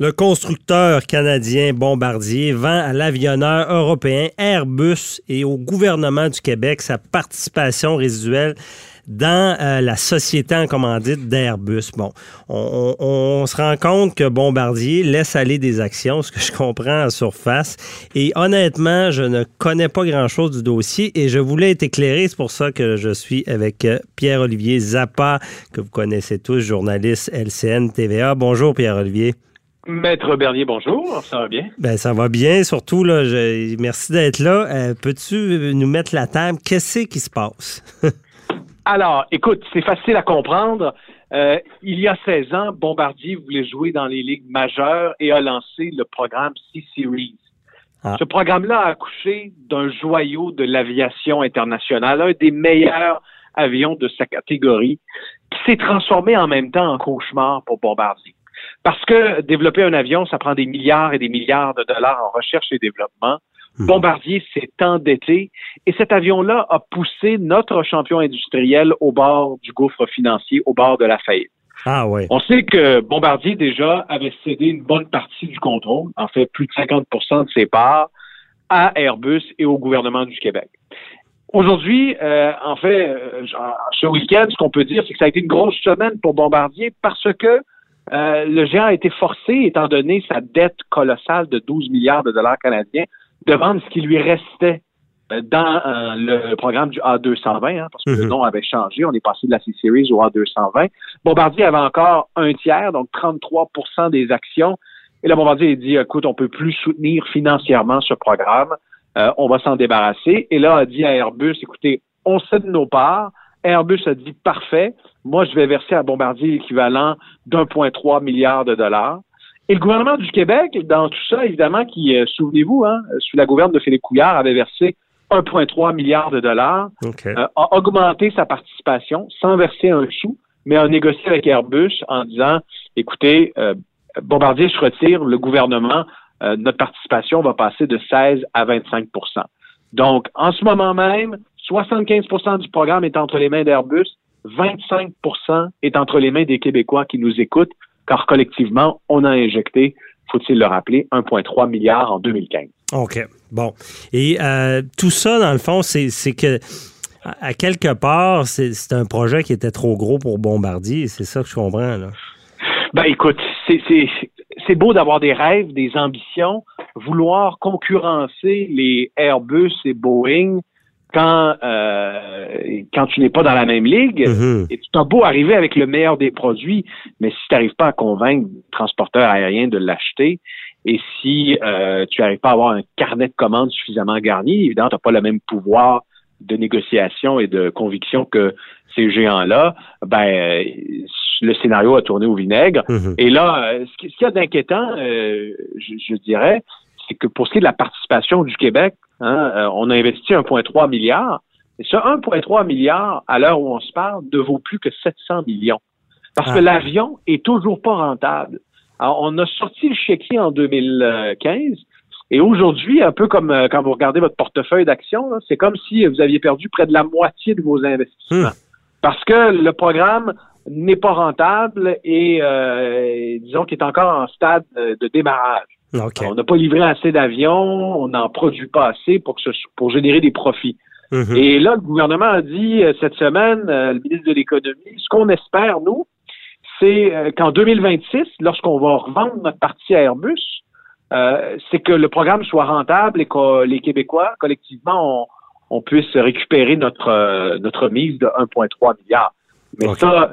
Le constructeur canadien Bombardier vend à l'avionneur européen Airbus et au gouvernement du Québec sa participation résiduelle dans euh, la société en commandite d'Airbus. Bon, on, se rend compte que Bombardier laisse aller des actions, ce que je comprends en surface. Et honnêtement, je ne connais pas grand-chose du dossier et je voulais être éclairé. C'est pour ça que je suis avec euh, Pierre-Olivier Zappa, que vous connaissez tous, journaliste LCN TVA. Bonjour Pierre-Olivier. Maître Bernier, bonjour. Ça va bien? Ben, ça va bien, surtout. Là, merci d'être là. Euh, peux-tu nous mettre la table? Qu'est-ce qui se passe? Alors, écoute, c'est facile à comprendre. Euh, il y a 16 ans, Bombardier voulait jouer dans les ligues majeures et a lancé le programme C-Series. Ah. Ce programme-là a accouché d'un joyau de l'aviation internationale, un des meilleurs avions de sa catégorie, qui s'est transformé en même temps en cauchemar pour Bombardier. Parce que développer un avion, ça prend des milliards et des milliards de dollars en recherche et développement. Hmm. Bombardier s'est endetté et cet avion-là a poussé notre champion industriel au bord du gouffre financier, au bord de la faillite. Ah ouais. On sait que Bombardier déjà avait cédé une bonne partie du contrôle, en fait plus de 50% de ses parts, à Airbus et au gouvernement du Québec. Aujourd'hui, euh, en fait, euh, ce week-end, ce qu'on peut dire, c'est que ça a été une grosse semaine pour Bombardier parce que euh, le géant a été forcé, étant donné sa dette colossale de 12 milliards de dollars canadiens, de vendre ce qui lui restait euh, dans euh, le programme du A220, hein, parce que le mhm. nom avait changé. On est passé de la C-Series au A220. Bombardier avait encore un tiers, donc 33% des actions. Et là, Bombardier a dit, écoute, on peut plus soutenir financièrement ce programme. Euh, on va s'en débarrasser. Et là, a dit à Airbus, écoutez, on cède nos parts. Airbus a dit, parfait. Moi, je vais verser à Bombardier l'équivalent d'1,3 milliard de dollars. Et le gouvernement du Québec, dans tout ça, évidemment, qui, euh, souvenez-vous, hein, sous la gouverne de Philippe Couillard, avait versé 1,3 milliard de dollars, euh, a augmenté sa participation sans verser un sou, mais a négocié avec Airbus en disant, écoutez, euh, Bombardier se retire, le gouvernement, notre participation va passer de 16 à 25% Donc, en ce moment même, 75% du programme est entre les mains d'Airbus, 25% est entre les mains des Québécois qui nous écoutent car collectivement, on a injecté, faut-il le rappeler, 1,3 milliard en 2015. OK. Bon. Et euh, tout ça, dans le fond, c'est que à quelque part, c'est un projet qui était trop gros pour Bombardier. C'est ça que je comprends. Là. Ben écoute, c'est beau d'avoir des rêves, des ambitions, vouloir concurrencer les Airbus et Boeing quand euh, quand tu n'es pas dans la même ligue, mm-hmm. et tu as beau arriver avec le meilleur des produits, mais si tu n'arrives pas à convaincre le transporteur aérien de l'acheter, et si euh, tu n'arrives pas à avoir un carnet de commandes suffisamment garni, évidemment, tu n'as pas le même pouvoir de négociation et de conviction que ces géants-là, ben le scénario a tourné au vinaigre. Mm-hmm. Et là, ce qu'il y a d'inquiétant, euh, je, je, dirais, c'est que pour ce qui est de la participation du Québec, hein, euh, on a investi 1,3 milliard. Et ce 1,3 milliard, à l'heure où on se parle, ne vaut plus que 700 millions. Parce que ah. l'avion est toujours pas rentable. Alors, on a sorti le chéquier en 2015. Et aujourd'hui, un peu comme euh, quand vous regardez votre portefeuille d'actions, c'est comme si vous aviez perdu près de la moitié de vos investissements. Hmm. Parce que le programme n'est pas rentable et euh, disons qu'il est encore en stade de démarrage. On n'a pas livré assez d'avions, on n'en produit pas assez pour, que pour générer des profits. Mhm. Et là, le gouvernement a dit euh, cette semaine, euh, le ministre de l'Économie, ce qu'on espère, nous, c'est euh, qu'en 2026, lorsqu'on va revendre notre partie à Airbus, c'est que le programme soit rentable et que les Québécois, collectivement, on, puisse récupérer notre, notre mise de 1,3 milliard. Mais ça,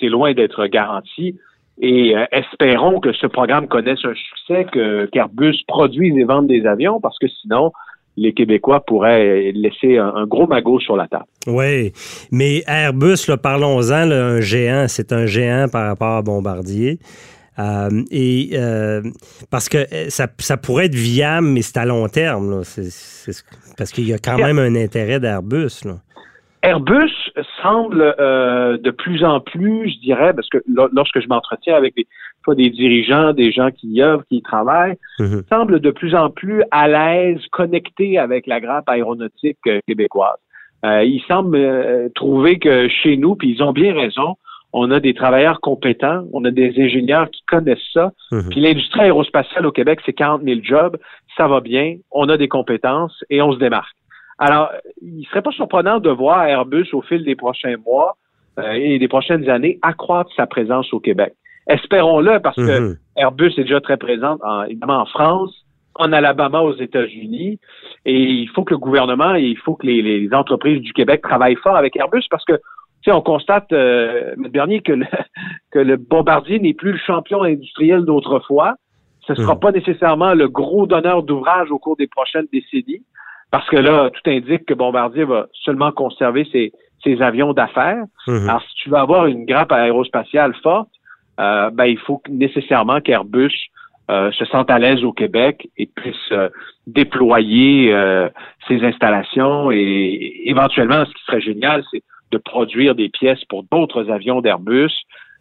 c'est loin d'être garanti. Et euh, espérons que ce programme connaisse un succès, que qu'Airbus produise et vende des avions, parce que sinon, les Québécois pourraient laisser un, gros magot sur la table. Oui, mais Airbus, parlons-en, un géant, c'est un géant par rapport à Bombardier. Euh, et euh, parce que ça, ça, pourrait être viable, mais c'est à long terme. parce qu'il y a quand même un intérêt d'Airbus. Airbus semble euh, de plus en plus, je dirais, parce que lorsque je m'entretiens avec des, des dirigeants, des gens qui y œuvrent, qui y travaillent, mhm. semble de plus en plus à l'aise, connecté avec la grappe aéronautique euh, québécoise. Euh, ils semblent trouver que chez nous, puis ils ont bien raison, on a des travailleurs compétents, on a des ingénieurs qui connaissent ça. Mhm. Puis l'industrie aérospatiale au Québec, c'est 40 000 jobs, ça va bien, on a des compétences et on se démarque. Alors, il serait pas surprenant de voir Airbus au fil des prochains mois euh, et des prochaines années accroître sa présence au Québec. Espérons-le parce que Mhm. Airbus est déjà très présente, en, évidemment en France, en Alabama, aux États-Unis, et il faut que le gouvernement et il faut que les, les entreprises du Québec travaillent fort avec Airbus parce que, tu sais, on constate, euh. Bernier, que le, que le Bombardier n'est plus le champion industriel d'autrefois. Ce ne sera Mhm. pas nécessairement le gros donneur d'ouvrage au cours des prochaines décennies, parce que là, tout indique que Bombardier va seulement conserver ses, ses avions d'affaires. Mhm. Alors, si tu veux avoir une grappe aérospatiale forte, euh, ben, il faut nécessairement qu'Airbus euh, se sente à l'aise au Québec et puisse euh, déployer ses installations et éventuellement, ce qui serait génial, c'est de produire des pièces pour d'autres avions d'Airbus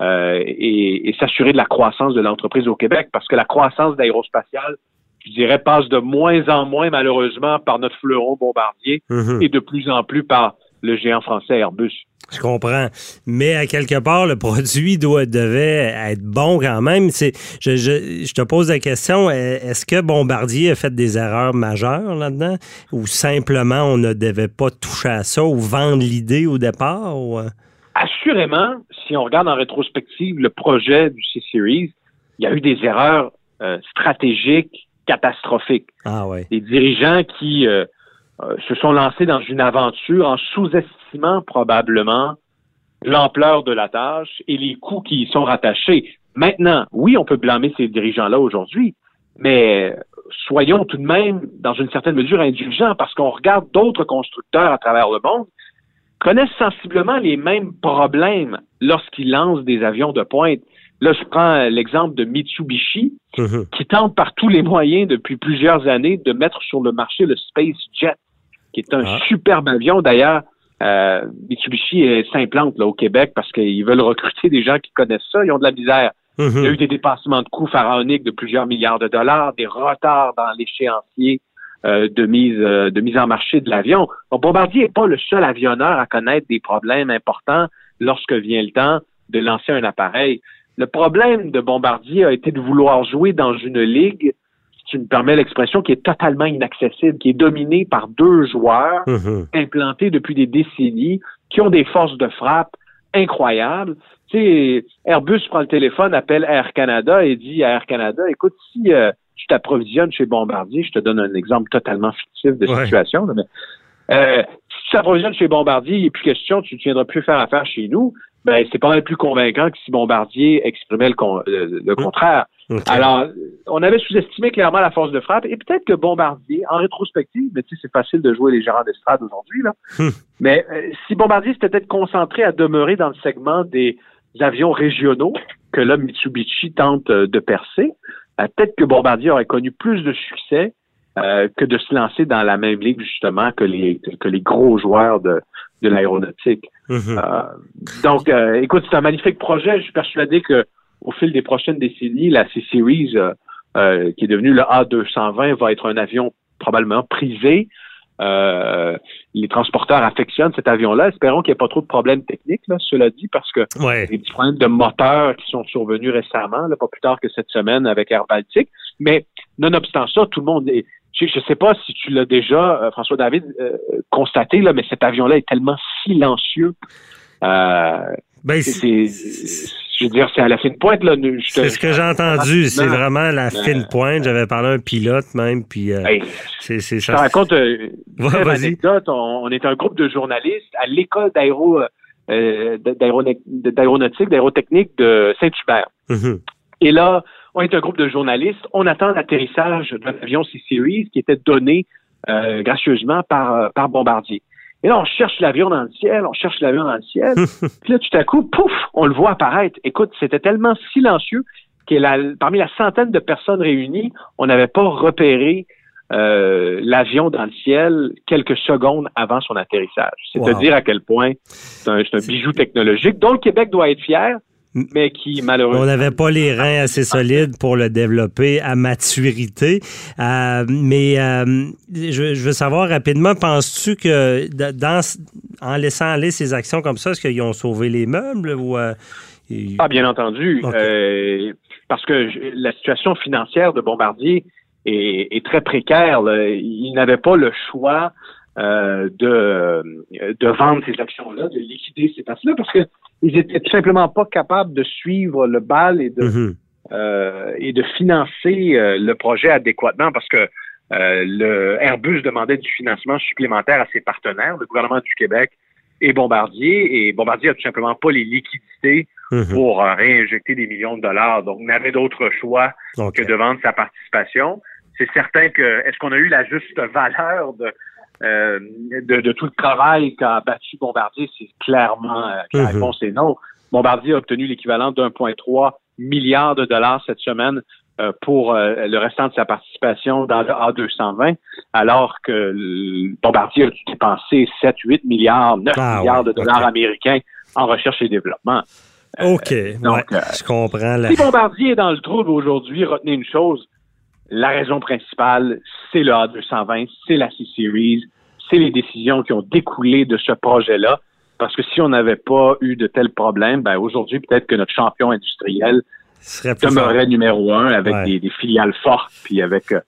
et, et s'assurer de la croissance de l'entreprise au Québec parce que la croissance d'aérospatiale, je dirais, passe de moins en moins malheureusement par notre fleuron bombardier Mhm. et de plus en plus par le géant français Airbus. Je comprends. Mais à quelque part, le produit doit, devait être bon quand même. C'est, je, je, je te pose la question, est-ce que Bombardier a fait des erreurs majeures là-dedans? Ou simplement on ne devait pas toucher à ça ou vendre l'idée au départ? Ou... euh? Assurément, si on regarde en rétrospective le projet du C-Series, il y a eu des erreurs euh, stratégiques catastrophiques. Ah ouais. Des dirigeants qui euh, euh, se sont lancés dans une aventure en sous-estimant probablement l'ampleur de la tâche et les coûts qui y sont rattachés. Maintenant, oui, on peut blâmer ces dirigeants-là aujourd'hui, mais soyons tout de même, dans une certaine mesure, indulgents parce qu'on regarde d'autres constructeurs à travers le monde connaissent sensiblement les mêmes problèmes lorsqu'ils lancent des avions de pointe. Là, je prends l'exemple de Mitsubishi, Mhm. qui tente par tous les moyens depuis plusieurs années de mettre sur le marché le Space Jet, qui est un Ah. superbe avion. D'ailleurs, euh, Mitsubishi euh, s'implante au Québec parce qu'ils veulent recruter des gens qui connaissent ça. Ils ont de la misère. Il y a Mhm. eu des dépassements de coûts pharaoniques de plusieurs milliards de dollars, des retards dans l'échéancier euh, de mise euh, de mise en marché de l'avion. Bombardier n'est pas le seul avionneur à connaître des problèmes importants lorsque vient le temps de lancer un appareil. Le problème de Bombardier a été de vouloir jouer dans une ligue, si tu me permets l'expression, qui est totalement inaccessible, qui est dominée par deux joueurs Mhm. implantés depuis des décennies, qui ont des forces de frappe incroyables. Tu sais, Airbus prend le téléphone, appelle Air Canada et dit à Air Canada, écoute, si euh, tu t'approvisionnes chez Bombardier, je te donne un exemple totalement fictif de situation, mais euh, si tu t'approvisionnes chez Bombardier, il n'est plus question, tu ne viendras plus faire affaire chez nous, ben c'est pas mal plus convaincant que si Bombardier exprimait le, con- le- le contraire. Alors, on avait sous-estimé clairement la force de frappe et peut-être que Bombardier, en rétrospective, mais tu sais, c'est facile de jouer les gérants d'estrade aujourd'hui, là. Hmm. Mais euh, si Bombardier s'était peut-être concentré à demeurer dans le segment des avions régionaux que là, Mitsubishi tente euh, de percer, euh, peut-être que Bombardier aurait connu plus de succès que de se lancer dans la même ligue, justement, que les, que les gros joueurs de, de l'aéronautique. Mhm. Euh, donc, euh, écoute, c'est un magnifique projet. Je suis persuadé que au fil des prochaines décennies, la C-Series, euh, qui est devenue le A220, va être un avion probablement prisé. Les transporteurs affectionnent cet avion-là. Espérons qu'il n'y ait pas trop de problèmes techniques, là, cela dit, parce que Ouais. des petits problèmes de moteur qui sont survenus récemment, là, pas plus tard que cette semaine avec Air Baltic. Mais nonobstant ça, tout le monde est. Je ne sais pas si tu l'as déjà, euh, François David, euh, constaté, là, mais cet avion-là est tellement silencieux. Euh, Ben, c'est, je veux dire, c'est à la fine pointe. Là, c'est ce que j'ai entendu. C'est vraiment la fine pointe. J'avais parlé à un pilote même, puis euh, Hey, c'est c'est je te ça. raconte euh, Ouais, anecdote. On, on est un groupe de journalistes à l'école d'aéro, euh, d'aéronautique, d'aérotechnique de Saint-Hubert. Mhm. Et là, on est un groupe de journalistes. On attend l'atterrissage d'un avion C-Series qui était donné euh, gracieusement par, euh, par Bombardier. Et là, on cherche l'avion dans le ciel, on cherche l'avion dans le ciel. Puis là, tout à coup, pouf, on le voit apparaître. Écoute, c'était tellement silencieux que la- parmi la centaine de personnes réunies, on n'avait pas repéré euh, l'avion dans le ciel quelques secondes avant son atterrissage. C'est Wow. à quel point c'est un, un bijou technologique dont le Québec doit être fier, mais qui malheureusement On n'avait pas les reins assez solides pour le développer à maturité. Euh, mais euh, je, je veux savoir rapidement, penses-tu que dans en laissant aller ces actions comme ça, est-ce qu'ils ont sauvé les meubles ou... Ah, bien entendu. parce que la situation financière de Bombardier est, très précaire. Ils n'avaient pas le choix de, de vendre ces actions-là, de liquider ces passes là parce qu'ils étaient tout simplement pas capables de suivre le bal et de, mm-hmm. Euh, et de financer euh, le projet adéquatement parce que euh, le Airbus demandait du financement supplémentaire à ses partenaires, le gouvernement du Québec et Bombardier, et Bombardier a tout simplement pas les liquidités mhm. pour réinjecter des millions de dollars, donc n'avait d'autre choix que de vendre sa participation. C'est certain que est-ce qu'on a eu la juste valeur de de, tout le travail qu'a battu Bombardier, c'est clairement la mhm. réponse est non. Bombardier a obtenu l'équivalent d'1,3 milliards de dollars cette semaine euh, pour euh, le restant de sa participation dans le A220, alors que Bombardier a dépensé 7, 8 milliards, 9 ah milliards de dollars américains en recherche et développement. Euh, OK, donc, je comprends. Si Bombardier est dans le trouble aujourd'hui, retenez une chose, la raison principale, c'est le A220, c'est la C-Series, c'est les décisions qui ont découlé de ce projet-là. Parce que si on n'avait pas eu de tels problèmes, ben aujourd'hui, peut-être que notre champion industriel demeurerait numéro un avec des, filiales fortes puis avec euh,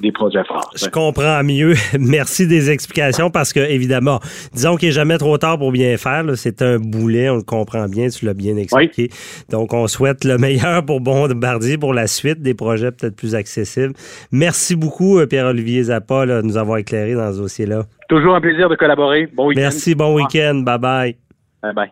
des projets forts. Je comprends mieux. Merci des explications parce que, évidemment, disons qu'il n'est jamais trop tard pour bien faire. C'est un boulet, on le comprend bien, tu l'as bien expliqué. Donc, on souhaite le meilleur pour Bombardier pour la suite, des projets peut-être plus accessibles. Merci beaucoup, euh, Pierre-Olivier Zappa, de nous avoir éclairé dans ce dossier-là. Toujours un plaisir de collaborer. Bon week-end. Merci, bon week-end. Bye-bye. Bye-bye.